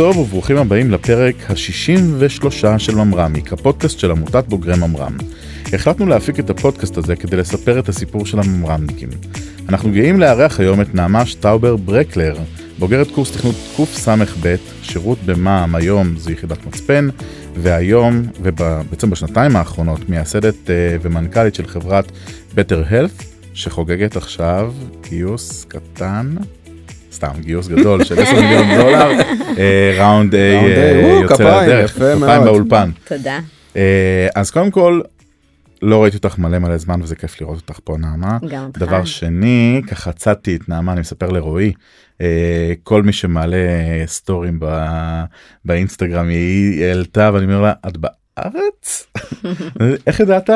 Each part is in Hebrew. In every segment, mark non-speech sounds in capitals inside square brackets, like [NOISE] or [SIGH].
טוב וברוכים הבאים לפרק ה-63 של ממרמיק, הפודקאסט של עמותת בוגרי ממר"ם. החלטנו להפיק את הפודקאסט הזה כדי לספר את הסיפור של הממר"מניקים. אנחנו גאים לארח היום את נעמה שטאובר ברקלר, בוגרת קורס תכנות קס"ב, שירות במע"מ היום זו יחידת מצפן, והיום, ובעצם בשנתיים האחרונות, מייסדת אה, ומנכ"לית של חברת Better Health, שחוגגת עכשיו גיוס קטן. סתם גיוס גדול של 10 מיליון דולר, ראונד A יוצא לדרך, כפיים באולפן. תודה. אז קודם כל, לא ראיתי אותך מלא מלא זמן וזה כיף לראות אותך פה נעמה. גם אותך. דבר שני, ככה צדתי את נעמה, אני מספר לרועי, כל מי שמעלה סטורים ב- באינסטגרם היא העלתה ואני אומר לה, את בארץ? [LAUGHS] איך ידעת?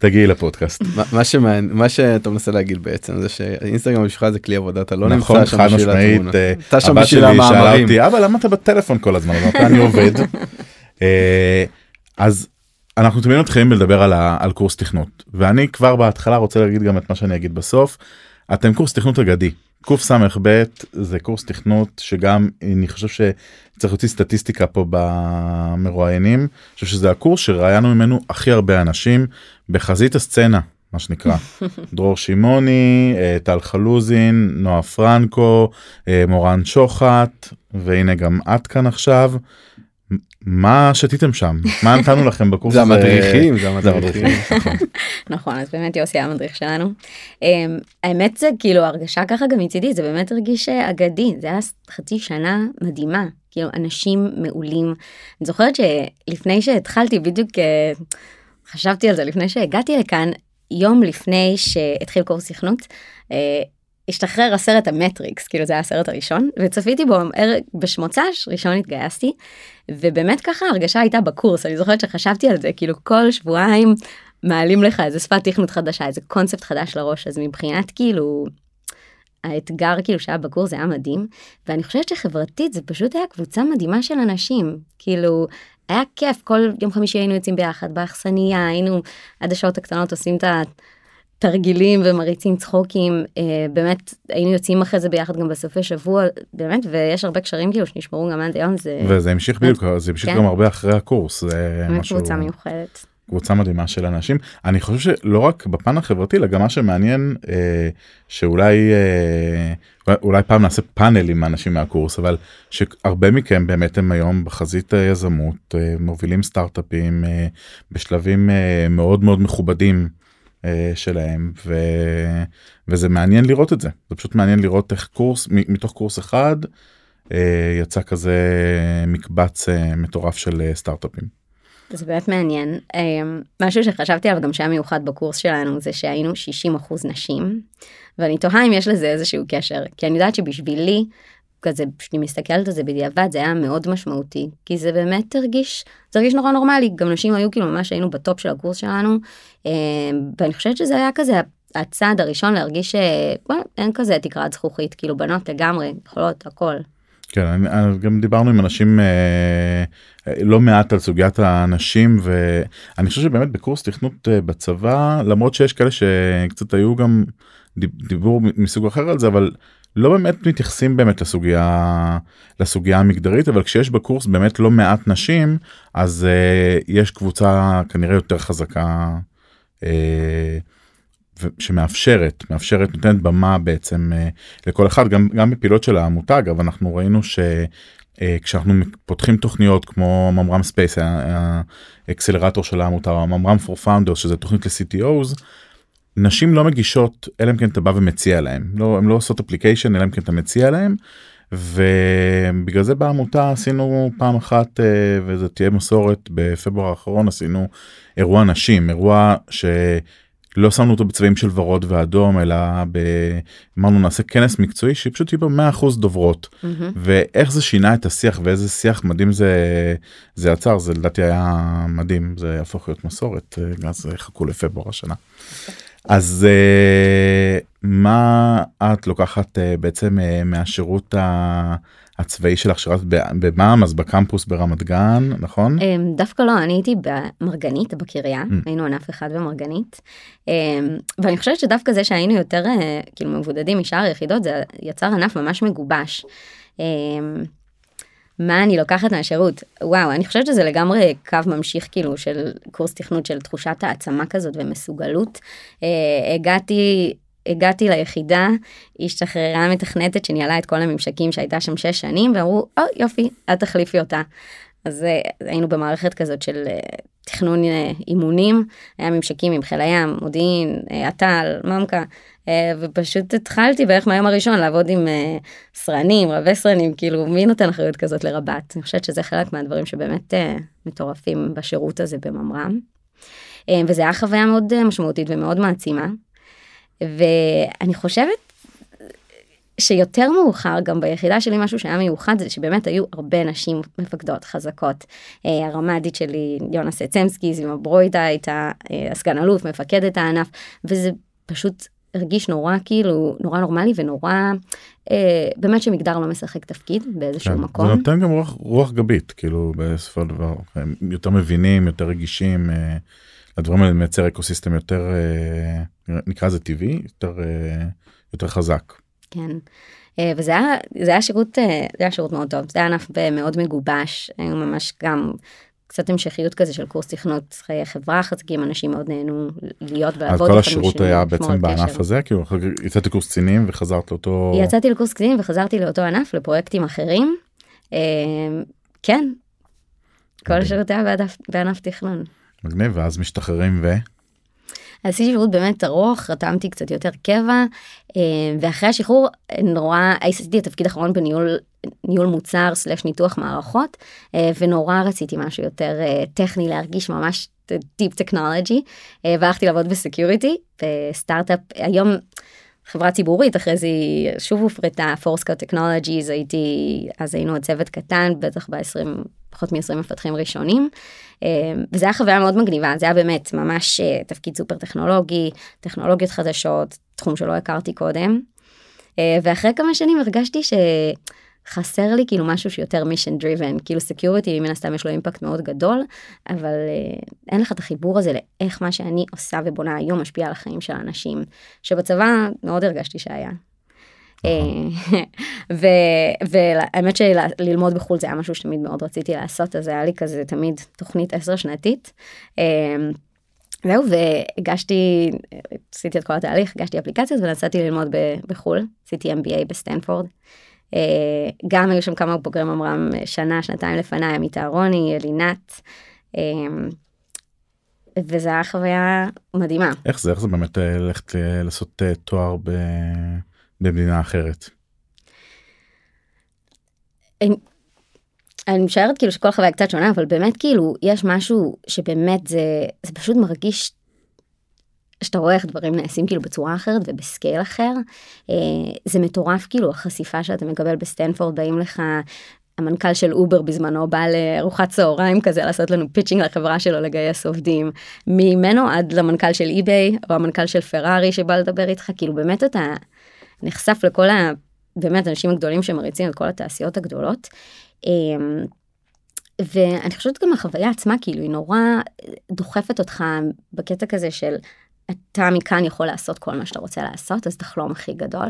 תגיעי לפודקאסט. מה- שמעניין מה שאתה מנסה להגיד בעצם זה שאינסטגרם בשבילך זה כלי עבודה אתה לא נכון, נמצא שם חד בשביל התמונה. אה, אתה שם בשביל המאמרים. אבא למה אתה בטלפון כל הזמן? אני עובד. [LAUGHS] אה, אז אנחנו תמיד מתחילים לדבר על, ה- על קורס תכנות ואני כבר בהתחלה רוצה להגיד גם את מה שאני אגיד בסוף. אתם קורס תכנות אגדי. קס"ב זה קורס תכנות שגם אני חושב שצריך להוציא סטטיסטיקה פה במרואיינים. אני חושב שזה הקורס שראיינו ממנו הכי הרבה אנשים בחזית הסצנה מה שנקרא [LAUGHS] דרור שמעוני אה, טל חלוזין נועה פרנקו אה, מורן שוחט והנה גם את כאן עכשיו. מה שתיתם שם מה נתנו לכם בקורס זה הזה? המדריכים זה המדריכים. נכון. נכון, אז באמת יוסי היה המדריך שלנו. אמ, האמת זה כאילו הרגשה ככה גם מצידי, זה באמת הרגיש אה, אגדי, זה היה חצי שנה מדהימה, כאילו אנשים מעולים. אני זוכרת שלפני שהתחלתי, בדיוק אה, חשבתי על זה לפני שהגעתי לכאן, יום לפני שהתחיל קורס תכנות, אה, השתחרר הסרט המטריקס, כאילו זה היה הסרט הראשון, וצפיתי בו בשמוצ"ש, ראשון התגייסתי, ובאמת ככה ההרגשה הייתה בקורס, אני זוכרת שחשבתי על זה, כאילו כל שבועיים מעלים לך איזה שפת תכנות חדשה, איזה קונספט חדש לראש, אז מבחינת כאילו, האתגר כאילו שהיה בקורס זה היה מדהים, ואני חושבת שחברתית זה פשוט היה קבוצה מדהימה של אנשים, כאילו, היה כיף, כל יום חמישי היינו יוצאים ביחד באכסניה, היינו עד השעות הקטנות עושים את התרגילים ומריצים צחוקים, אה, באמת היינו יוצאים אחרי זה ביחד גם בסופי שבוע, באמת, ויש הרבה קשרים כאילו שנשמרו גם עד היום, זה וזה המשיך בדיוק זה המשיך כן. גם הרבה אחרי הקורס זה משהו קבוצה מיוחדת. קבוצה מדהימה של אנשים אני חושב שלא רק בפן החברתי אלא גם מה שמעניין אה, שאולי אה, אולי פעם נעשה פאנל עם האנשים מהקורס אבל שהרבה מכם באמת הם היום בחזית היזמות אה, מובילים סטארט-אפים אה, בשלבים אה, מאוד מאוד מכובדים שלהם ו, וזה מעניין לראות את זה זה פשוט מעניין לראות איך קורס מתוך קורס אחד אה, יצא כזה מקבץ אה, מטורף של אה, סטארט-אפים. זה באמת מעניין. משהו שחשבתי עליו גם שהיה מיוחד בקורס שלנו זה שהיינו 60% נשים, ואני תוהה אם יש לזה איזשהו קשר, כי אני יודעת שבשבילי, כזה, כשאני מסתכלת על זה בדיעבד, זה היה מאוד משמעותי, כי זה באמת הרגיש, זה הרגיש נורא נורמלי, גם נשים היו כאילו ממש היינו בטופ של הקורס שלנו, אמ, ואני חושבת שזה היה כזה הצעד הראשון להרגיש שאין כזה תקרת זכוכית, כאילו בנות לגמרי, יכולות, הכל. כן, אני, אני- גם דיברנו עם אנשים אה, אה, לא מעט על סוגיית האנשים ואני חושב שבאמת בקורס תכנות אה, בצבא למרות שיש כאלה שקצת היו גם דיב- דיבור מסוג אחר על זה אבל לא באמת מתייחסים באמת לסוגיה לסוגיה המגדרית אבל כשיש בקורס באמת לא מעט נשים אז אה, יש קבוצה כנראה יותר חזקה. ו- שמאפשרת מאפשרת נותנת במה בעצם אה, לכל אחד גם גם בפעילות של העמותה אגב אנחנו ראינו שכשאנחנו פותחים תוכניות כמו ממר"ם ספייס ה accelerator של העמותה או ממר"ם for founders שזה תוכנית ל-CTOs. נשים לא מגישות אלא אם כן אתה בא ומציע להם לא הם לא עושות application אלא אם כן אתה מציע להם. ובגלל זה בעמותה עשינו פעם אחת אה, וזה תהיה מסורת בפברואר האחרון עשינו אירוע נשים אירוע שלא שמנו אותו בצבעים של ורוד ואדום אלא ב... אמרנו נעשה כנס מקצועי שפשוט יהיו בו 100% דוברות מהמם. ואיך זה שינה את השיח ואיזה שיח מדהים זה זה יצר זה לדעתי היה מדהים זה יהפוך להיות מסורת אה, אז חכו לפברואר השנה. אז אה, מה את לוקחת אה, בעצם אה, מהשירות ה- הצבאי שלך שירת במע"מ אז בקמפוס ברמת גן נכון? אמ, דווקא לא, אני הייתי במרגנית בקריה, Mm. היינו ענף אחד במרגנית, אמ, ואני חושבת שדווקא זה שהיינו יותר כאילו מבודדים משאר היחידות, זה יצר ענף ממש מגובש. מה אני לוקחת מהשירות וואו אני חושבת שזה לגמרי קו ממשיך כאילו של קורס תכנות של תחושת העצמה כזאת ומסוגלות אה, הגעתי הגעתי ליחידה, השתחררה מתכנתת שניהלה את כל הממשקים שהייתה שם שש שנים, ואמרו, או oh, יופי, את תחליפי אותה. אז אה, היינו במערכת כזאת של אה, תכנון אה, אימונים, היה ממשקים עם חיל הים, מודיעין, עטל, ממקה, ופשוט התחלתי בערך מהיום הראשון לעבוד עם סרנים, רבי סרנים, כאילו מי נותן אחריות כזאת לרבת? אני חושבת שזה חלק מהדברים שבאמת מטורפים בשירות הזה בממר"ם. וזה היה חוויה מאוד משמעותית ומאוד מעצימה. ואני חושבת שיותר מאוחר גם ביחידה שלי משהו שהיה מיוחד זה שבאמת היו הרבה נשים מפקדות חזקות. אה, הרמ"דית שלי יונה סצמסקי זימה ברוידה הייתה אה, הסגן אלוף מפקדת הענף וזה פשוט הרגיש נורא כאילו נורא נורמלי ונורא אה, באמת שמגדר לא משחק תפקיד באיזשהו כן, מקום. זה נותן גם רוח, רוח גבית כאילו בסופו של דבר הם יותר מבינים יותר רגישים. אה... הדברים האלה מייצר אקוסיסטם יותר אה, נקרא לזה טבעי יותר אה, יותר חזק. כן. אה, וזה היה זה היה שירות זה היה שירות מאוד טוב זה היה ענף מאוד מגובש ממש גם קצת המשכיות כזה של קורס תכנות חיי חברה חזקים אנשים מאוד נהנו להיות ולעבוד. אז כל השירות היה בעצם בענף הזה כאילו יצאתי קורס קצינים וחזרת לאותו יצאתי לקורס קצינים וחזרתי לאותו ענף לפרויקטים אחרים. כן. כל השירות היה בענף תכנון. מגניב ואז משתחררים ו... עשיתי שירות באמת ארוך רתמתי קצת יותר קבע אה, ואחרי השחרור נורא עשיתי את התפקיד האחרון בניהול ניהול מוצר slash ניתוח מערכות אה, ונורא רציתי משהו יותר אה, טכני להרגיש ממש deep טכנולוגי והלכתי לעבוד ב security בסטארט-אפ היום. חברה ציבורית אחרי זה שוב הופרטה ForeScout Technologies הייתי אז היינו עוד צוות קטן בטח ב-20 פחות מ-20 מפתחים ראשונים אה, וזה היה חוויה מאוד מגניבה זה היה באמת ממש אה, תפקיד סופר טכנולוגי טכנולוגיות חדשות תחום שלא הכרתי קודם אה, ואחרי כמה שנים הרגשתי ש... חסר לי כאילו משהו שיותר mission driven כאילו security מן הסתם יש לו impact מאוד גדול אבל אין לך את החיבור הזה לאיך מה שאני עושה ובונה היום משפיע על החיים של האנשים שבצבא מאוד הרגשתי שהיה. נכון. [LAUGHS] והאמת שללמוד בחו"ל זה היה משהו שתמיד מאוד רציתי לעשות אז היה לי כזה תמיד תוכנית עשר שנתית. זהו והגשתי עשיתי את כל התהליך הגשתי אפליקציות ונסעתי ללמוד בחו"ל עשיתי MBA בסטנפורד. אה, גם היו שם כמה בוגרים אמרם שנה שנתיים לפניי עמית אהרוני אלינת. אה, וזה היה חוויה מדהימה. איך זה איך זה באמת אה, ללכת לעשות תואר במדינה אחרת. אני משערת כאילו שכל חוויה קצת שונה אבל באמת כאילו יש משהו שבאמת זה זה פשוט מרגיש שאתה רואה איך דברים נעשים כאילו בצורה אחרת וב scale אחר. אה, זה מטורף כאילו החשיפה שאתה מקבל בסטנפורד באים לך המנכ"ל של אובר בזמנו בא לארוחת צהריים כזה לעשות לנו pitching לחברה שלו לגייס עובדים ממנו עד למנכ"ל של אי-ביי או המנכ"ל של פרארי שבא לדבר איתך כאילו באמת אתה נחשף לכל ה... באמת אנשים הגדולים שמריצים את כל התעשיות הגדולות. אה, ואני חושבת גם החוויה עצמה כאילו היא נורא דוחפת אותך בקטע כזה של אתה מכאן יכול לעשות כל מה שאתה רוצה לעשות אז תחלום הכי גדול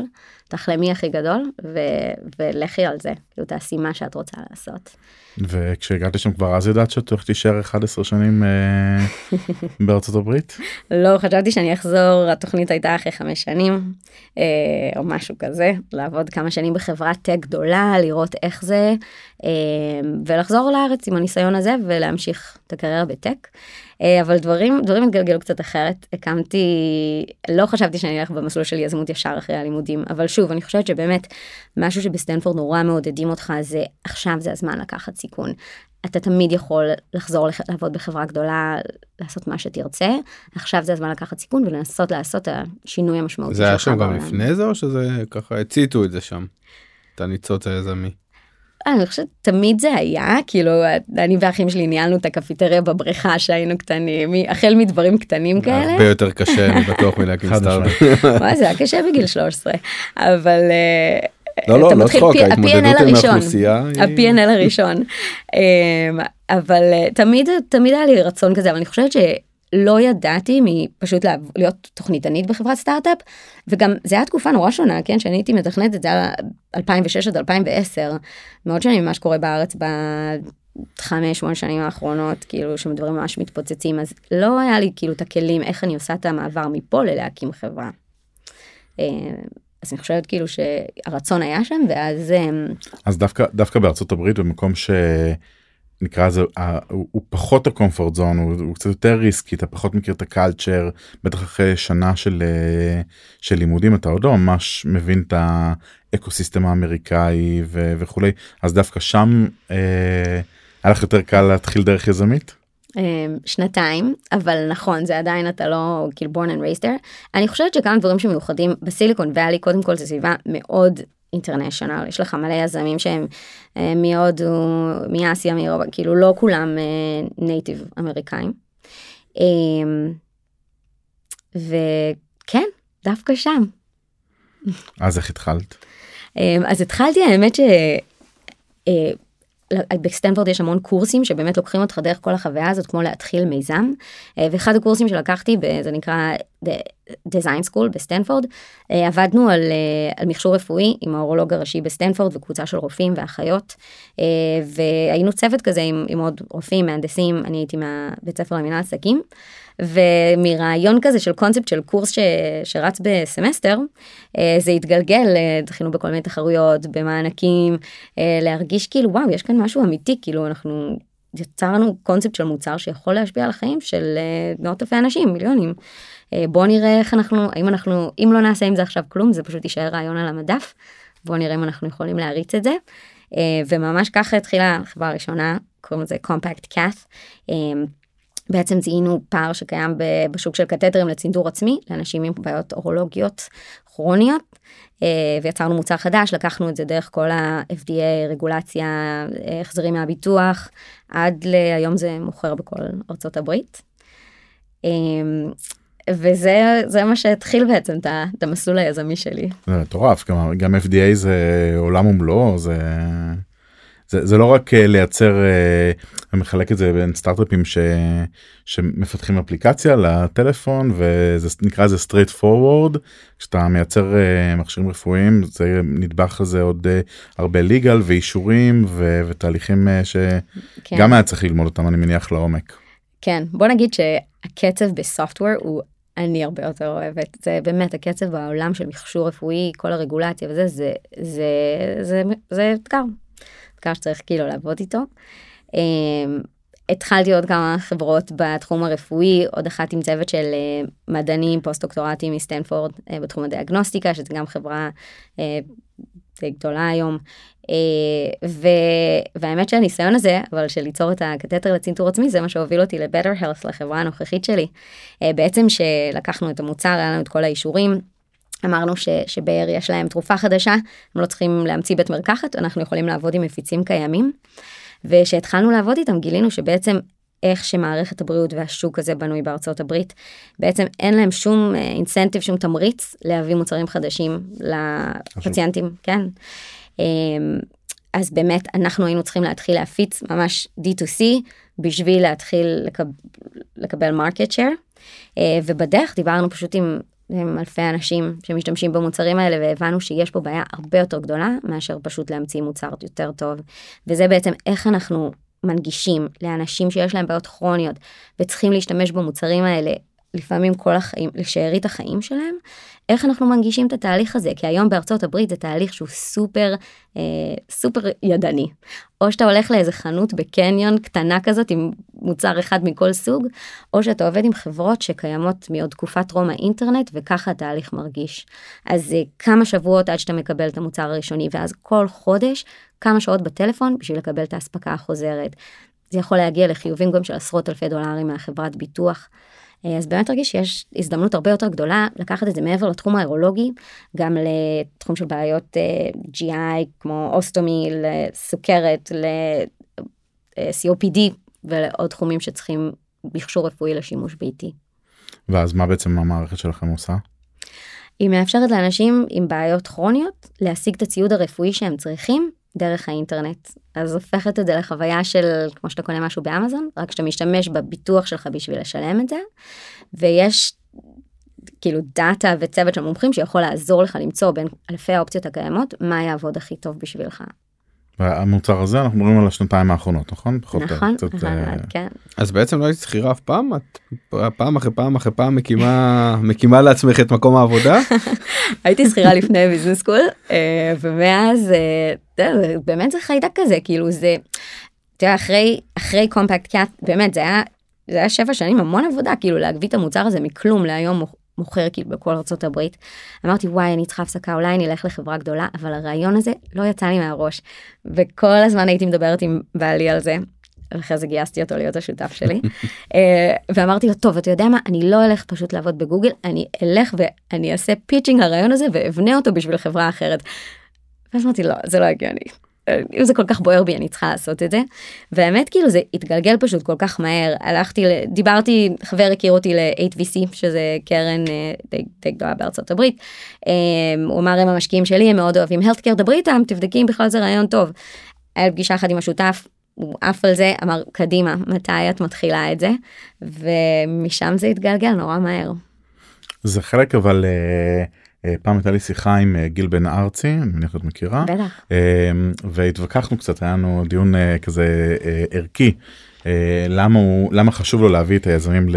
תחלמי הכי גדול ו- ולכי על זה כאילו תעשי מה שאת רוצה לעשות. וכשהגעת לשם כבר אז ידעת שאת הולכת להישאר 11 שנים אה, [LAUGHS] בארצות הברית? לא חשבתי שאני אחזור התוכנית הייתה אחרי חמש שנים אה, או משהו כזה לעבוד כמה שנים בחברת טק גדולה לראות איך זה אה, ולחזור לארץ עם הניסיון הזה ולהמשיך את הקריירה בטק. אבל דברים דברים התגלגלו קצת אחרת הקמתי לא חשבתי שאני אלך במסלול של יזמות ישר אחרי הלימודים אבל שוב אני חושבת שבאמת משהו שבסטנפורד נורא מעודדים אותך זה עכשיו זה הזמן לקחת סיכון. אתה תמיד יכול לחזור לעבוד בחברה גדולה לעשות מה שתרצה עכשיו זה הזמן לקחת סיכון ולנסות לעשות השינוי המשמעותי זה היה שם גם לפני זה או שזה ככה הציתו את זה שם. את הניצוץ היזמי. אני חושבת תמיד זה היה כאילו אני ואחים שלי ניהלנו את הקפיטריה בבריכה שהיינו קטנים החל מדברים קטנים כאלה. הרבה יותר קשה אני בטוח מלהקים סטארט. [LAUGHS] זה היה קשה בגיל 13 אבל. אה, לא לא לא צחוק ההתמודדות עם האוכלוסייה. ה-P&L הראשון. אמ, אבל אה, תמיד תמיד היה לי רצון כזה אבל אני חושבת לא ידעתי מפשוט להיות תוכניתנית בחברת סטארט-אפ וגם זה היה תקופה נורא שונה כן? שאני הייתי מתכננת את זה על 2006 עד 2010 מאוד שונים ממה שקורה בארץ בחמש שמונה שנים האחרונות כאילו שמדברים ממש מתפוצצים. אז לא היה לי כאילו את הכלים איך אני עושה את המעבר מפה ללהקים חברה. אה, אז אני חושבת כאילו שהרצון היה שם ואז אה, אז דווקא דווקא בארצות הברית במקום ש... נקרא לזה הוא, הוא פחות הקומפורט זון הוא, הוא קצת יותר ריסקי אתה פחות מכיר את הקלצ'ר בטח אחרי שנה של אה, של לימודים אתה עוד לא ממש מבין את האקוסיסטם האמריקאי ו, וכולי אז דווקא שם אה, היה לך יותר קל להתחיל דרך יזמית. אה, שנתיים אבל נכון זה עדיין אתה לא כאילו and raised there אני חושבת שכמה דברים שמיוחדים בסיליקון ואלי קודם כל זו סביבה מאוד international יש לך מלא יזמים שהם אה, מהודו מאסיה מאירופה כאילו לא כולם native אה, אמריקאים. אמ, וכן דווקא שם. אז איך התחלת? אמ, אז התחלתי האמת ש... בסטנפורד יש המון קורסים שבאמת לוקחים אותך דרך כל החוויה הזאת כמו להתחיל מיזם. אה, ואחד הקורסים שלקחתי זה נקרא design school בסטנפורד. אה, עבדנו על, אה, על מכשור רפואי עם האורולוג הראשי בסטנפורד וקבוצה של רופאים ואחיות. והיינו צוות כזה עם, עם עוד רופאים מהנדסים אני הייתי מהבית ספר למינהל עסקים ומרעיון כזה של קונספט של קורס ש, שרץ בסמסטר אה, זה התגלגל זכינו בכל מיני תחרויות במענקים אה, להרגיש כאילו וואו יש כאן משהו אמיתי כאילו אנחנו יצרנו קונספט של מוצר שיכול להשפיע על החיים של אה, מאות אלפי אנשים מיליונים. בוא נראה איך אנחנו האם אנחנו אם לא נעשה עם זה עכשיו כלום זה פשוט יישאר רעיון על המדף. בוא נראה אם אנחנו יכולים להריץ את זה. וממש ככה התחילה החברה הראשונה קוראים לזה קומפקט קאט. בעצם זיהינו פער שקיים בשוק של קתדרים לצנתור עצמי לאנשים עם בעיות אורולוגיות כרוניות אה, ויצרנו מוצר חדש לקחנו את זה דרך כל ה-FDA רגולציה החזרים מהביטוח עד להיום זה מוכר בכל ארצות הברית. אה, וזה זה מה שהתחיל בעצם את המסלול היזמי שלי. זה מטורף גם, גם FDA זה עולם ומלואו זה. זה, זה לא רק אה, לייצר אה, את זה בין סטארט-אפים ש, שמפתחים אפליקציה לטלפון וזה נקרא זה straight forward כשאתה מייצר אה, מכשירים רפואיים זה נדבך לזה עוד הרבה legal ואישורים ו, ותהליכים שגם כן. היה צריך ללמוד אותם אני מניח לעומק. כן בוא נגיד שהקצב בסופטוור הוא אני הרבה יותר אוהבת זה באמת הקצב בעולם של מכשור רפואי כל הרגולציה וזה זה זה זה זה אתגר מחקר שצריך כאילו לעבוד איתו. אמ, התחלתי עוד כמה חברות בתחום הרפואי, עוד אחת עם צוות של אה, מדענים פוסט-דוקטורטים מסטנפורד אה, בתחום הדיאגנוסטיקה, שזה גם חברה אה, גדולה היום. ו... והאמת שהניסיון הזה, אבל של ליצור את הקתטר לצנתור עצמי, זה מה שהוביל אותי ל-Better Health, לחברה הנוכחית שלי. בעצם שלקחנו את המוצר, היה לנו את כל האישורים, אמרנו ש, שבאר יש להם תרופה חדשה, הם לא צריכים להמציא בית מרקחת, אנחנו יכולים לעבוד עם מפיצים קיימים. ושהתחלנו לעבוד איתם גילינו שבעצם איך שמערכת הבריאות והשוק הזה בנוי בארצות הברית, בעצם אין להם שום אינסנטיב, אה, שום תמריץ להביא מוצרים חדשים לפציינטים, כן. אמ, אז באמת אנחנו היינו צריכים להתחיל להפיץ ממש D2C בשביל להתחיל לקב... לקבל market share. אה, ובדרך דיברנו פשוט עם אלפי אנשים שמשתמשים במוצרים האלה והבנו שיש פה בעיה הרבה יותר גדולה מאשר פשוט להמציא מוצר יותר טוב. וזה בעצם איך אנחנו מנגישים לאנשים שיש להם בעיות כרוניות וצריכים להשתמש במוצרים האלה לפעמים כל החיים, לשארית החיים שלהם, איך אנחנו מנגישים את התהליך הזה, כי היום בארצות הברית זה תהליך שהוא סופר, אה, סופר ידני. או שאתה הולך לאיזה חנות בקניון קטנה כזאת עם מוצר אחד מכל סוג, או שאתה עובד עם חברות שקיימות מעוד תקופת טרום האינטרנט, וככה התהליך מרגיש. אז אה, כמה שבועות עד שאתה מקבל את המוצר הראשוני, ואז כל חודש כמה שעות בטלפון בשביל לקבל את האספקה החוזרת. זה יכול להגיע לחיובים גם של עשרות אלפי דולרים מהחברת ביטוח. אה, אז באמת הרגיש שיש הזדמנות הרבה יותר גדולה לקחת את זה מעבר לתחום האירולוגי, גם לתחום של בעיות אה, GI כמו אוסטומי, לסוכרת, ל-COPD ולעוד תחומים שצריכים מכשור רפואי לשימוש ביתי. ואז מה בעצם המערכת שלכם עושה? היא מאפשרת לאנשים עם בעיות כרוניות להשיג את הציוד הרפואי שהם צריכים דרך האינטרנט. אז הופכת את זה לחוויה של כמו שאתה קונה משהו באמזון, רק שאתה משתמש בביטוח שלך בשביל לשלם את זה, ויש כאילו data וצוות של מומחים שיכול לעזור לך למצוא בין אלפי האופציות הקיימות מה יעבוד הכי טוב בשבילך. והמוצר הזה אנחנו מדברים על השנתיים האחרונות נכון? פחות, נכון, קצת, אבל אה, כן. אז בעצם לא היית שכירה אף פעם את פעם אחרי פעם אחרי פעם מקימה [LAUGHS] מקימה לעצמך את מקום העבודה [LAUGHS] הייתי שכירה לפני business school אה, ומאז אה, באמת זה חיידק כזה כאילו זה. אתה יודע, אחרי אחרי קומפקט קאט באמת זה היה זה היה שבע שנים המון עבודה כאילו להביא את המוצר הזה מכלום להיום מוכר כאילו בכל ארצות הברית. אמרתי וואי אני צריכה הפסקה אולי אני אלך לחברה גדולה אבל הרעיון הזה לא יצא לי מהראש וכל הזמן הייתי מדברת עם בעלי על זה. ואחרי זה גייסתי אותו להיות השותף שלי [LAUGHS] אה, ואמרתי לו טוב אתה יודע מה אני לא אלך פשוט לעבוד בגוגל אני אלך ואני אעשה pitching לרעיון הזה ואבנה אותו בשביל חברה אחרת. ואז אמרתי לא זה לא הגיוני. אם זה כל כך בוער בי אני צריכה לעשות את זה. והאמת כאילו זה התגלגל פשוט כל כך מהר הלכתי דיברתי חבר הכיר אותי ל-8VC שזה קרן אה, די, די גדולה בארצות הברית. אה, הוא אמר הם המשקיעים שלי הם מאוד אוהבים healthcare דברי איתם תבדקי אם בכלל זה רעיון טוב. היה לי פגישה אחת עם השותף הוא עף על זה אמר קדימה מתי את מתחילה את זה ומשם זה התגלגל נורא מהר. זה חלק אבל אה, פעם הייתה לי שיחה עם אה, גיל בן ארצי אני מניח שאת מכירה. בטח. אה, והתווכחנו קצת היה לנו דיון אה, כזה אה, ערכי אה, למה הוא למה חשוב לו להביא את היזמים ל...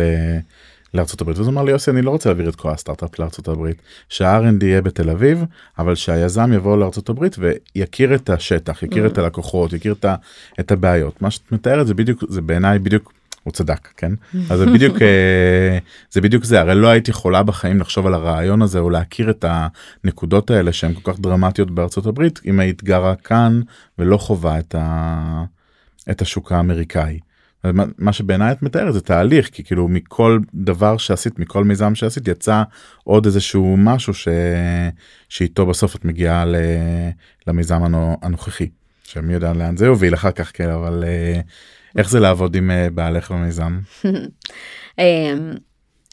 לארצות הברית. אז הוא אמר לי יוסי אני לא רוצה להעביר את כל הסטארט-אפ לארצות הברית שה-R&D יהיה בתל אביב אבל שהיזם יבוא לארצות הברית ויכיר את השטח יכיר את הלקוחות יכיר את, ה, את הבעיות. מה שאת מתארת זה בדיוק זה בעיניי בדיוק הוא צדק כן [LAUGHS] אז זה בדיוק אה, זה בדיוק זה הרי לא הייתי יכולה בחיים לחשוב על הרעיון הזה או להכיר את הנקודות האלה שהן כל כך דרמטיות בארצות הברית אם היית גרה כאן ולא חווה את, ה, את השוק האמריקאי. מה- שבעיניי את מתארת זה תהליך כי כאילו מכל דבר שעשית מכל מיזם שעשית יצא עוד איזשהו משהו ש... שאיתו בסוף את מגיעה ל... למיזם הנו... הנוכחי. שמי יודע לאן זה יוביל אחר כך כן אבל אה, איך זה לעבוד עם אה, בעלך במיזם. [LAUGHS] אמ,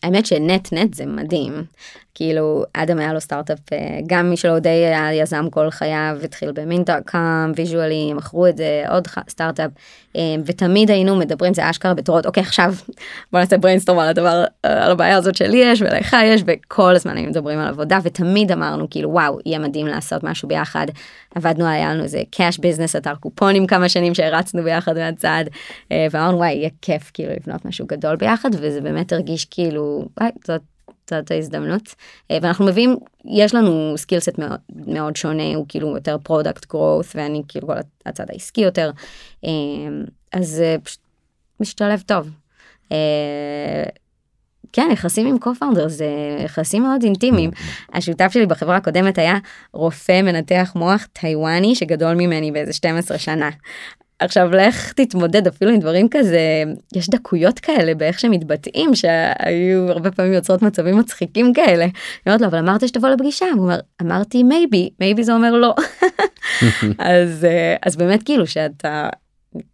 האמת שנט נט זה מדהים כאילו אדם היה לו סטארט-אפ אה, גם מי שלא די היה יזם כל חייו התחיל במין.קאם ויז'ואלי מכרו את זה עוד סטארט-אפ אה, ותמיד היינו מדברים זה אשכרה בתורות אוקיי עכשיו בוא נעשה בריינסטורם על הדבר אה, על הבעיה הזאת שלי יש ולך יש וכל הזמן היינו מדברים על עבודה ותמיד אמרנו כאילו וואו יהיה מדהים לעשות משהו ביחד עבדנו היה לנו איזה cash business אתר קופונים כמה שנים שהרצנו ביחד מהצד ואמרנו וואי יהיה כיף כאילו לבנות משהו גדול ביחד וזה באמת הרגיש כאילו וואי זאת. זאת ההזדמנות אה, ואנחנו מביאים יש לנו skillset מאוד, מאוד שונה הוא כאילו יותר product growth ואני כאילו כל הצד העסקי יותר אה, אז זה פשוט משתלב טוב. אה, כן יחסים עם co-founder זה יחסים מאוד אינטימיים השותף שלי בחברה הקודמת היה רופא מנתח מוח טיוואני שגדול ממני באיזה 12 שנה. עכשיו לך תתמודד אפילו עם דברים כזה יש דקויות כאלה באיך שהם מתבטאים שהיו הרבה פעמים יוצרות מצבים מצחיקים כאלה. אני אומרת לו אבל אמרת שתבוא לפגישה הוא אומר אמרתי מייבי מייבי זה אומר לא. [LAUGHS] אז אה, אז באמת כאילו שאתה.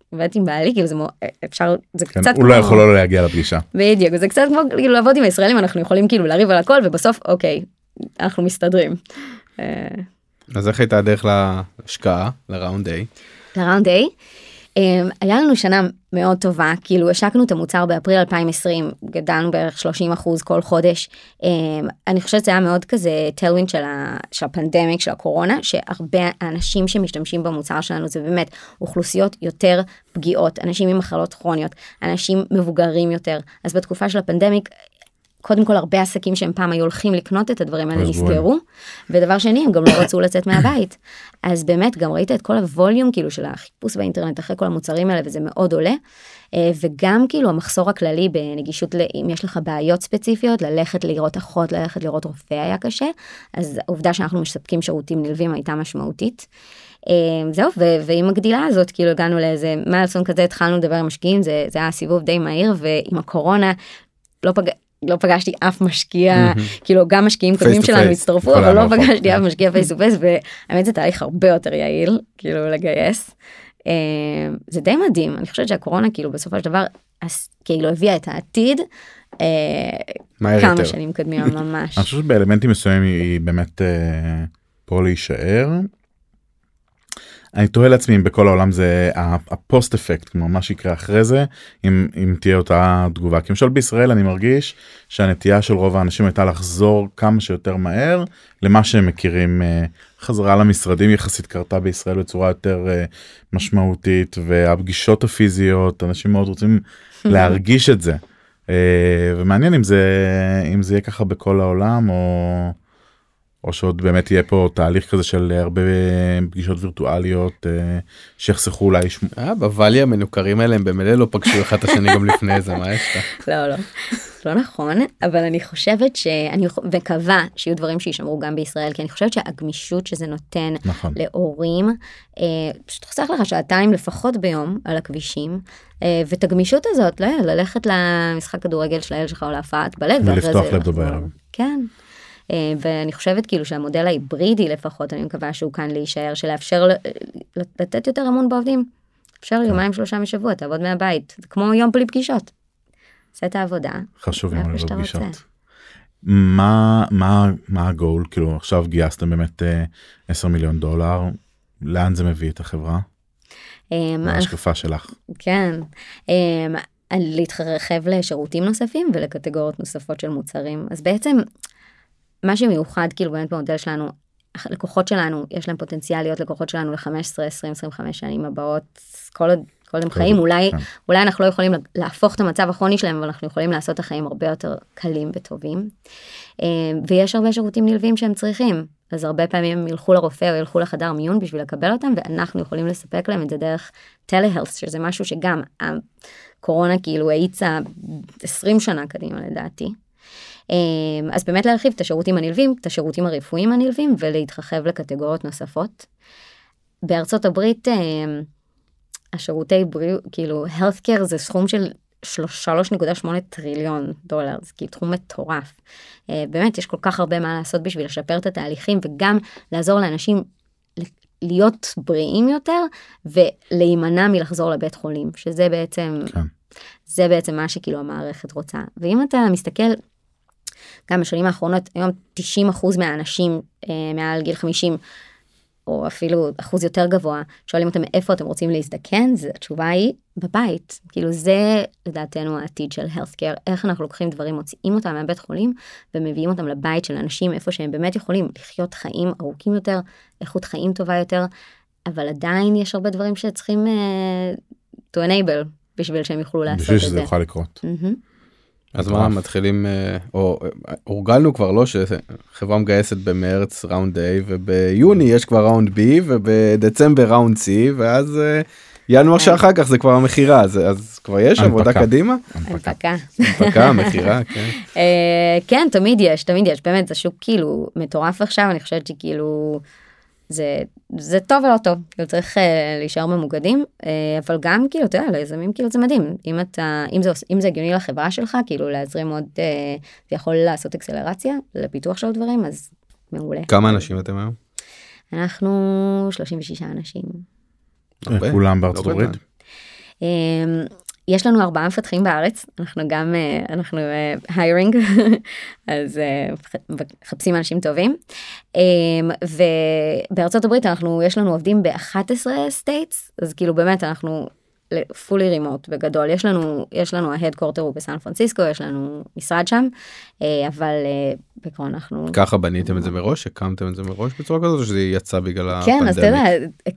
עובדת עם בעלי כאילו זה מו- אפשר זה כן, קצת הוא לא יכול לא להגיע לפגישה. בדיוק זה קצת כמו כאילו לעבוד עם הישראלים אנחנו יכולים כאילו לריב על הכל ובסוף אוקיי אנחנו מסתדרים. אה, אז איך הייתה הדרך להשקעה לראונד A? לראונד A. Um, היה לנו שנה מאוד טובה כאילו השקנו את המוצר באפריל 2020 גדלנו בערך 30 אחוז כל חודש um, אני חושבת שזה היה מאוד כזה טלווין של, של הפנדמיק של הקורונה שהרבה אנשים שמשתמשים במוצר שלנו זה באמת אוכלוסיות יותר פגיעות אנשים עם מחלות כרוניות אנשים מבוגרים יותר אז בתקופה של הפנדמיק קודם כל הרבה עסקים שהם פעם היו הולכים לקנות את הדברים האלה. נסגרו ודבר שני הם גם לא רצו לצאת מהבית אז באמת גם ראית את כל הווליום כאילו של החיפוש באינטרנט אחרי כל המוצרים האלה וזה מאוד עולה אה, וגם כאילו המחסור הכללי בנגישות אם יש לך בעיות ספציפיות ללכת לראות אחות ללכת לראות רופא היה קשה אז העובדה שאנחנו מספקים שירותים נלווים הייתה משמעותית. אה, זהו ו- ועם הגדילה הזאת כאילו הגענו לאיזה milestone כזה התחלנו לדבר עם משקיעים זה, זה היה סיבוב די מהיר ועם הקורונה לא פג... לא פגשתי אף משקיע כאילו גם משקיעים קודמים שלנו הצטרפו אבל לא פגשתי אף כן. משקיע face to face והאמת זה תהליך הרבה יותר יעיל כאילו לגייס. אה, זה די מדהים אני חושבת שהקורונה כאילו בסופו של דבר כאילו הביאה את העתיד אה, כמה יותר. שנים קדימה ממש. אני חושב שבאלמנטים מסוימים היא באמת אה, פה להישאר. אני תוהה לעצמי אם בכל העולם זה הפוסט אפקט כמו מה שיקרה אחרי זה אם אם תהיה אותה תגובה כי למשל בישראל אני מרגיש שהנטייה של רוב האנשים הייתה לחזור כמה שיותר מהר למה שהם מכירים אה, חזרה למשרדים יחסית קרתה בישראל בצורה יותר אה, משמעותית והפגישות הפיזיות אנשים מאוד רוצים [LAUGHS] להרגיש את זה אה, ומעניין אם זה אם זה יהיה ככה בכל העולם או. או שעוד באמת יהיה פה תהליך כזה של הרבה פגישות וירטואליות אה, שיחסכו אולי. אה, בוואלי המנוכרים האלה הם במילא לא פגשו אחד את השני גם לפני זה מה יש לך? [LAUGHS] לא לא לא נכון אבל אני חושבת שאני מקווה שיהיו דברים שישמרו גם בישראל כי אני חושבת שהגמישות שזה נותן נכון. להורים אה, פשוט חוסך לך שעתיים לפחות ביום על הכבישים אה, ואת הגמישות הזאת לא, ללכת למשחק כדורגל של הילד שלך או להפעת בלב ולפתוח לפטופ בערב. כן. אה, ואני חושבת כאילו שהמודל ההיברידי לפחות אני מקווה שהוא כאן להישאר של לאפשר לתת יותר אמון בעובדים. אפשר כן. יומיים שלושה משבוע תעבוד מהבית זה כמו יום בלי פגישות. עשה את העבודה. חשוב יום שאתה פגישות. מה מה מה הגול כאילו עכשיו גייסתם באמת אה, 10 מיליון דולר לאן זה מביא את החברה? אה, ההשקפה שלך? כן. אה, להתרחב לשירותים נוספים ולקטגוריות נוספות של מוצרים אז בעצם מה שמיוחד כאילו באמת במודל שלנו לקוחות שלנו יש להם פוטנציאל להיות לקוחות שלנו ל-15 20 25 שנים הבאות כל עוד כל עוד הם חיים אולי כן. אולי אנחנו לא יכולים להפוך את המצב הכרוני שלהם אבל אנחנו יכולים לעשות את החיים הרבה יותר קלים וטובים. אה, ויש הרבה שירותים נלווים שהם צריכים אז הרבה פעמים הם ילכו לרופא או ילכו לחדר מיון בשביל לקבל אותם ואנחנו יכולים לספק להם את זה דרך טלהלס שזה משהו שגם הקורונה כאילו האיצה 20 שנה קדימה לדעתי. אה, אז באמת להרחיב את השירותים הנלווים, את השירותים הרפואיים הנלווים ולהתרחב לקטגוריות נוספות. בארצות הברית אה, השירותי בריאות, כאילו healthcare זה סכום של 3.8 טריליון דולר, זה כאילו תחום מטורף. אה, באמת יש כל כך הרבה מה לעשות בשביל לשפר את התהליכים וגם לעזור לאנשים להיות בריאים יותר ולהימנע מלחזור לבית חולים, שזה בעצם, כן. זה בעצם מה שכאילו המערכת רוצה. ואם אתה מסתכל גם בשנים האחרונות היום 90% מהאנשים אה, מעל גיל 50 או אפילו אחוז יותר גבוה שואלים אותם איפה אתם רוצים להזדקן זה התשובה היא בבית כאילו זה לדעתנו העתיד של healthcare איך אנחנו לוקחים דברים מוציאים אותם מהבית חולים ומביאים אותם לבית של אנשים איפה שהם באמת יכולים לחיות חיים ארוכים יותר איכות חיים טובה יותר אבל עדיין יש הרבה דברים שצריכים uh, to enable בשביל שהם יוכלו לעשות בשביל את שזה זה. יוכל לקרות. מהמם. אז. מה מתחילים אה, או אה, הורגלנו כבר לא שחברה מגייסת במרץ ראונד A וביוני יש כבר ראונד B ובדצמבר ראונד C ואז אה, ינואר שאחר כך זה כבר המכירה אז אז כבר יש עבודה. קדימה הנפקה. הנפקה. מכירה [LAUGHS] כן. כן תמיד יש תמיד יש באמת זה שוק כאילו מטורף עכשיו אני חושבת שכאילו זה זה טוב ולא טוב כאילו צריך אה, להישאר ממוקדים אה, אבל גם כאילו אתה יודע ליזמים כאילו זה מדהים אם אתה אם זה אם זה הגיוני לחברה שלך כאילו להזרים עוד אה, זה יכול לעשות acceleration לפיתוח של דברים אז מעולה כמה אנשים אתם היום? אנחנו 36 אנשים. הרבה. כולם בארצות הברית. יש לנו ארבעה מפתחים בארץ אנחנו גם אה, אנחנו hiring [LAUGHS] אז אה, מחפשים אנשים טובים. אמ, ובארצות הברית אנחנו יש לנו עובדים ב-11 states אז כאילו באמת אנחנו fully remote בגדול יש לנו יש לנו ה headquarter הוא בסן פרנסיסקו יש לנו משרד שם אה, אבל אה, בעיקרון אנחנו ככה בניתם את זה מראש? הקמתם את זה מראש בצורה כזאת או שזה יצא בגלל? כן אז אתה יודע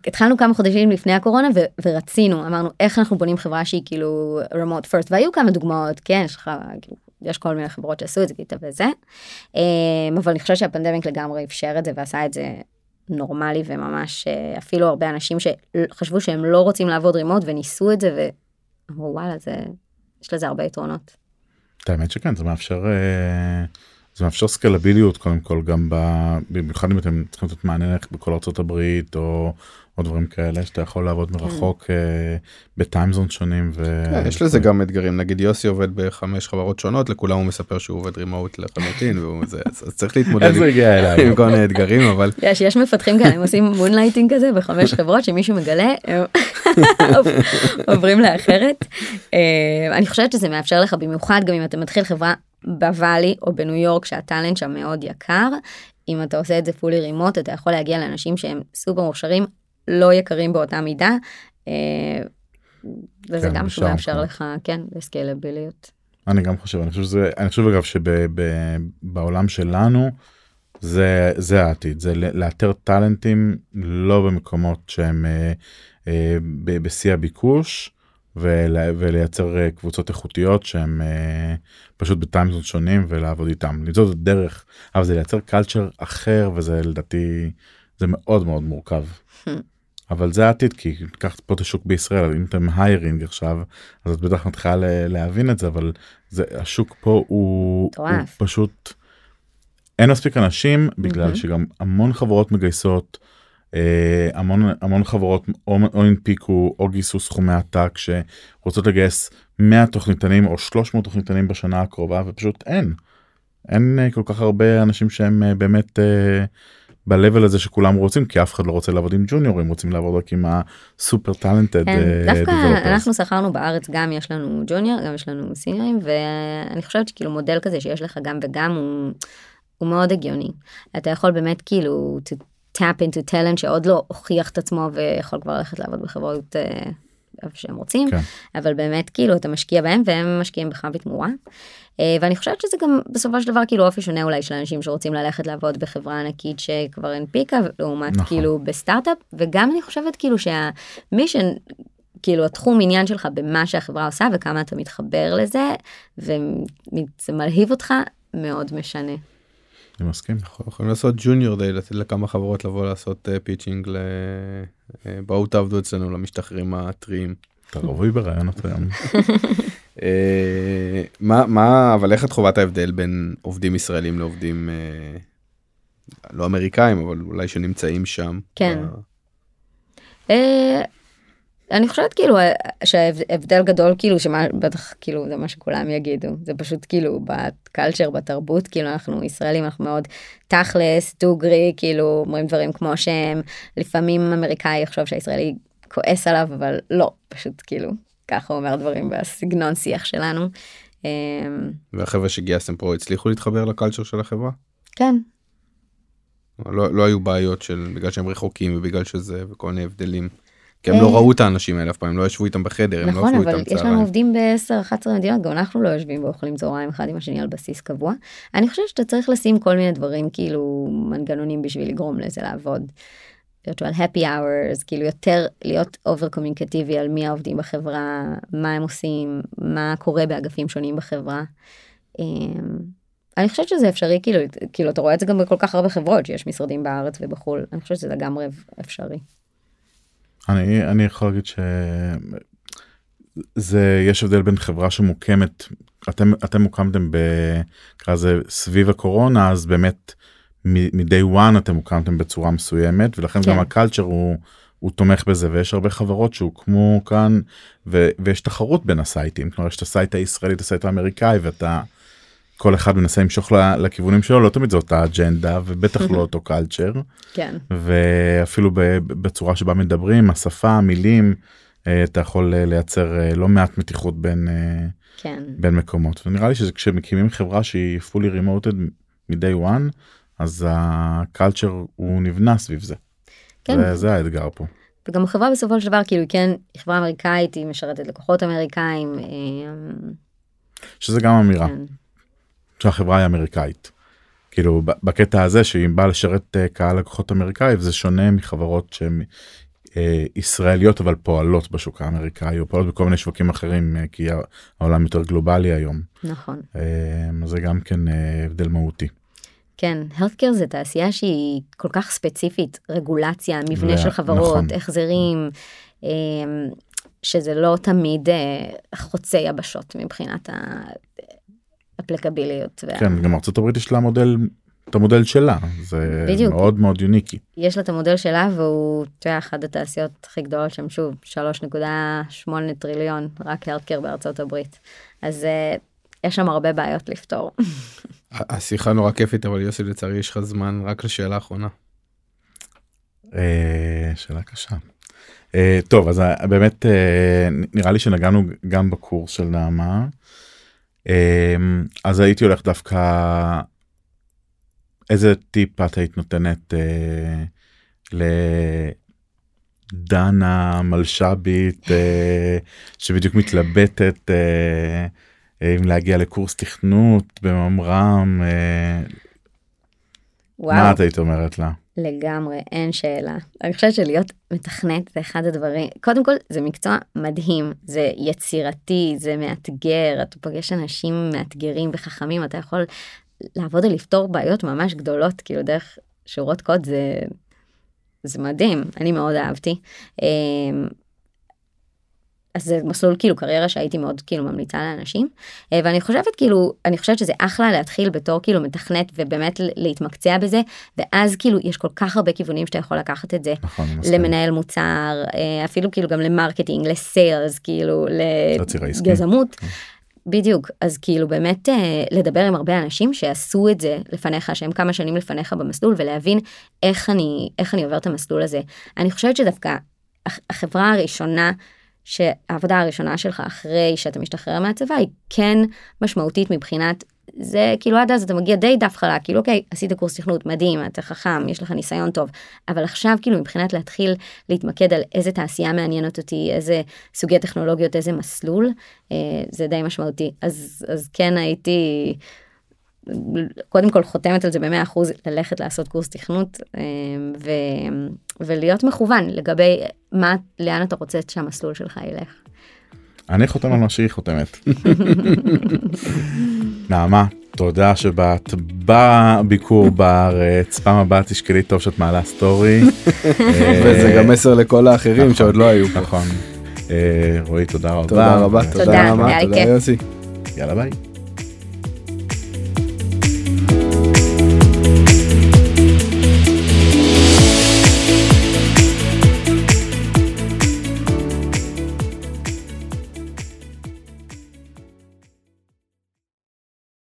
התחלנו כמה חודשים לפני הקורונה ו- ורצינו אמרנו איך אנחנו בונים חברה שהיא כאילו remote first? והיו כמה דוגמאות כן יש לך כאילו יש כל מיני חברות שעשו את זה גיטה וזה. אמ, אבל אני חושבת שהפנדמיק לגמרי אפשר את זה ועשה את זה נורמלי וממש אה, אפילו הרבה אנשים שחשבו שהם לא רוצים לעבוד רימוט וניסו את זה ואמרו וואלה זה יש לזה הרבה יתרונות. האמת שכן זה מאפשר אה, זה מאפשר סקלביליות קודם כל גם במיוחד אם אתם צריכים לתת מענה בכל ארצות הברית או או דברים כאלה שאתה יכול לעבוד מרחוק אה, ב timezone שונים. ו- כן, יש לזה גם אתגרים נגיד יוסי עובד בחמש חברות שונות לכולם הוא מספר שהוא עובד remote לחלוטין אז צריך להתמודד עם- כל מיני אתגרים אבל יש, יש מפתחים כאלה, הם עושים moonlighting כזה בחמש חברות שמישהו מגלה, הם [LAUGHS] עוברים לאחרת. אה, אני חושבת שזה מאפשר לך במיוחד גם אם אתה מתחיל חברה בוואלי או בניו יורק שהטאלנט שם מאוד יקר, אם אתה עושה את זה פולי רימוט אתה יכול להגיע לאנשים שהם סופר מוכשרים. לא יקרים באותה מידה. אה, וזה כן, גם מאפשר. לך, כן, לסקיילביליות. אני גם חושב, אני חושב שזה, אני חושב אגב שבעולם שלנו זה, זה העתיד, זה לאתר טאלנטים לא במקומות שהם אה, אה, בשיא הביקוש ול, ולייצר אה, קבוצות איכותיות שהם אה, פשוט בטיימזון שונים ולעבוד איתם, למצוא את הדרך, אבל זה לייצר קלצ'ר אחר וזה לדעתי, זה מאוד מאוד מורכב. אבל זה העתיד כי קח פה את השוק בישראל אם אתם היירינג עכשיו אז את בטח מתחילה להבין את זה אבל זה השוק פה הוא, הוא. פשוט אין מספיק אנשים בגלל מהמם. שגם המון חברות מגייסות אה, המון המון חברות או, או הנפיקו או גייסו סכומי עתק שרוצות לגייס 100 תוכניתנים או 300 תוכניתנים בשנה הקרובה ופשוט אין. אין אה, כל כך הרבה אנשים שהם אה, באמת אה, ב-level הזה שכולם רוצים כי אף אחד לא רוצה לעבוד עם ג'וניורים רוצים לעבוד רק עם הסופר טאלנטד כן, דווקא אנחנו שכרנו בארץ גם יש לנו ג'וניור גם יש לנו סיניורים ואני חושבת שכאילו מודל כזה שיש לך גם וגם הוא, הוא מאוד הגיוני. אתה יכול באמת כאילו to tap into talent שעוד לא הוכיח את עצמו ויכול כבר ללכת לעבוד בחברות אה, איפה שהם רוצים כן. אבל באמת כאילו אתה משקיע בהם והם משקיעים בך בתמורה. אה, ואני חושבת שזה גם בסופו של דבר כאילו אופי שונה אולי של אנשים שרוצים ללכת לעבוד בחברה ענקית שכבר הנפיקה לעומת נכון. כאילו בסטארט-אפ וגם אני חושבת כאילו שהמישן כאילו התחום עניין שלך במה שהחברה עושה וכמה אתה מתחבר לזה וזה מלהיב אותך מאוד משנה. אני מסכים. אנחנו יכולים לעשות junior day לתת לכמה חברות לבוא לעשות אה, pitching ל... אה, בואו תעבדו אצלנו למשתחררים הטריים. אתה רווי ברעיונות היום. [LAUGHS] אה, מה מה אבל איך את חווה את ההבדל בין עובדים ישראלים לעובדים אה, לא אמריקאים אבל אולי שנמצאים שם. כן. אני חושבת כאילו אה, שההבדל גדול כאילו שמה בטח כאילו זה מה שכולם יגידו זה פשוט כאילו בקלצ'ר בתרבות כאילו אנחנו ישראלים אנחנו מאוד תכלס דוגרי כאילו אומרים דברים כמו שהם לפעמים אמריקאי יחשוב שהישראלי כועס עליו אבל לא פשוט כאילו ככה אומר דברים בסגנון שיח שלנו. אה, והחבר'ה שגייסתם פה הצליחו להתחבר לקלצ'ר של החברה? כן לא, לא היו בעיות של בגלל שהם רחוקים ובגלל שזה וכל מיני הבדלים. כי הם אה. לא ראו את האנשים האלה אף פעם, הם לא ישבו איתם בחדר, הם לא נכון אכלו אבל איתם יש לנו צהריים. עובדים ב-10-11 מדינות גם אנחנו לא יושבים ואוכלים צהריים אחד עם השני על בסיס קבוע. אני חושבת שאתה צריך לשים כל מיני דברים כאילו מנגנונים בשביל לגרום לזה לעבוד. virtual happy hours כאילו יותר להיות אובר קומוניקטיבי על מי העובדים בחברה מה הם עושים מה קורה באגפים שונים בחברה. אמ, אני חושבת שזה אפשרי כאילו כאילו אתה רואה את זה גם בכל כך הרבה חברות שיש משרדים בארץ ובחול אני חושבת שזה לגמרי אפשרי. אני אני יכול להגיד ש... זה יש הבדל בין חברה שמוקמת אתם אתם הוקמתם ב... נקרא לזה סביב הקורונה אז באמת מ-day one אתם הוקמתם בצורה מסוימת ולכן כן. גם ה culture הוא הוא תומך בזה ויש הרבה חברות שהוקמו כאן ו... ויש תחרות בין הסייטים כלומר יש את ה site הישראלי את ה site האמריקאי ואתה כל אחד מנסה למשוך לכיוונים שלו לא תמיד זו אותה אג'נדה ובטח לא [LAUGHS] אותו culture. כן. ואפילו בצורה שבה מדברים השפה המילים אה, אתה יכול אה, לייצר אה, לא מעט מתיחות בין כן. בין מקומות ונראה לי שזה כשמקימים חברה שהיא fully remoted מ-day one אז הקלצ'ר הוא נבנה סביב זה. כן. זה, האתגר פה. וגם החברה בסופו של דבר כאילו כן חברה אמריקאית היא משרתת לקוחות אמריקאים. אמ, שזה גם אמירה כן. שהחברה היא אמריקאית. כאילו בקטע הזה שהיא באה לשרת אה, קהל לקוחות אמריקאי זה שונה מחברות שהן אה, ישראליות אבל פועלות בשוק האמריקאי או פועלות בכל מיני שווקים אחרים אה, כי העולם יותר גלובלי היום. נכון. אה, זה גם כן אה, הבדל מהותי. כן, healthcare זה תעשייה שהיא כל כך ספציפית, רגולציה, מבנה ו- של חברות, נכון. החזרים, אמ, שזה לא תמיד אה, חוצה יבשות מבחינת האפליקביליות. וה... כן גם ארצות הברית יש לה מודל את המודל שלה זה בדיוק. מאוד מאוד יוניקי. יש לה את המודל שלה והוא, אתה יודע, אחת התעשיות הכי גדולות שם, שוב, 3.8 טריליון, רק healthcare בארצות הברית. אז אה, יש שם הרבה בעיות לפתור. [LAUGHS] השיחה נורא כיפית אבל יוסי לצערי יש לך זמן רק לשאלה האחרונה. אה, שאלה קשה. אה, טוב אז באמת אה, נראה לי שנגענו גם בקורס של נעמה. אה, אז הייתי הולך דווקא איזה טיפ את היית נותנת אה, דנה מלש"בית אה, שבדיוק מתלבטת אה, אה, אם להגיע לקורס תכנות בממר"ם אה, וואו. מה את היית אומרת לה? לגמרי, אין שאלה. אני חושבת שלהיות מתכנת זה אחד הדברים, קודם כל זה מקצוע מדהים, זה יצירתי, זה מאתגר, אתה פוגש אנשים מאתגרים וחכמים, אתה יכול לעבוד על לפתור בעיות ממש גדולות, כאילו דרך שורות קוד זה, זה מדהים, אני מאוד אהבתי. אז זה מסלול כאילו קריירה שהייתי מאוד כאילו ממליצה לאנשים אה, ואני חושבת כאילו אני חושבת שזה אחלה להתחיל בתור כאילו מתכנת ובאמת להתמקצע בזה ואז כאילו יש כל כך הרבה כיוונים שאתה יכול לקחת את זה נכון. למנהל מוצר אה, אפילו כאילו גם ל marketing ל sales כאילו. לגזמות. כן. בדיוק אז כאילו באמת אה, לדבר עם הרבה אנשים שעשו את זה לפניך שהם כמה שנים לפניך במסלול ולהבין איך אני איך אני עובר את המסלול הזה אני חושבת שדווקא הח- החברה הראשונה שהעבודה הראשונה שלך אחרי שאתה משתחרר מהצבא היא כן משמעותית מבחינת זה כאילו עד אז אתה מגיע די דף חלק כאילו אוקיי עשית קורס תכנות מדהים אתה חכם יש לך ניסיון טוב. אבל עכשיו כאילו מבחינת להתחיל להתמקד על איזה תעשייה מעניינת אותי איזה סוגי טכנולוגיות איזה מסלול אה, זה די משמעותי. אז אז כן הייתי קודם כל חותמת על זה במאה אחוז ללכת לעשות קורס תכנות אה, ו, ולהיות מכוון לגבי מה לאן אתה רוצה שהמסלול שלך ילך. אני חותם על מה שהיא חותמת. נעמה תודה שבאת בביקור בארץ פעם הבאה תשקלי טוב שאת מעלה סטורי. [LAUGHS] וזה גם מסר לכל האחרים נכון, שעוד לא היו פה. נכון. אה, רועי תודה רבה. תודה רבה, תודה, רבה, תודה. יוסי. יאללה ביי.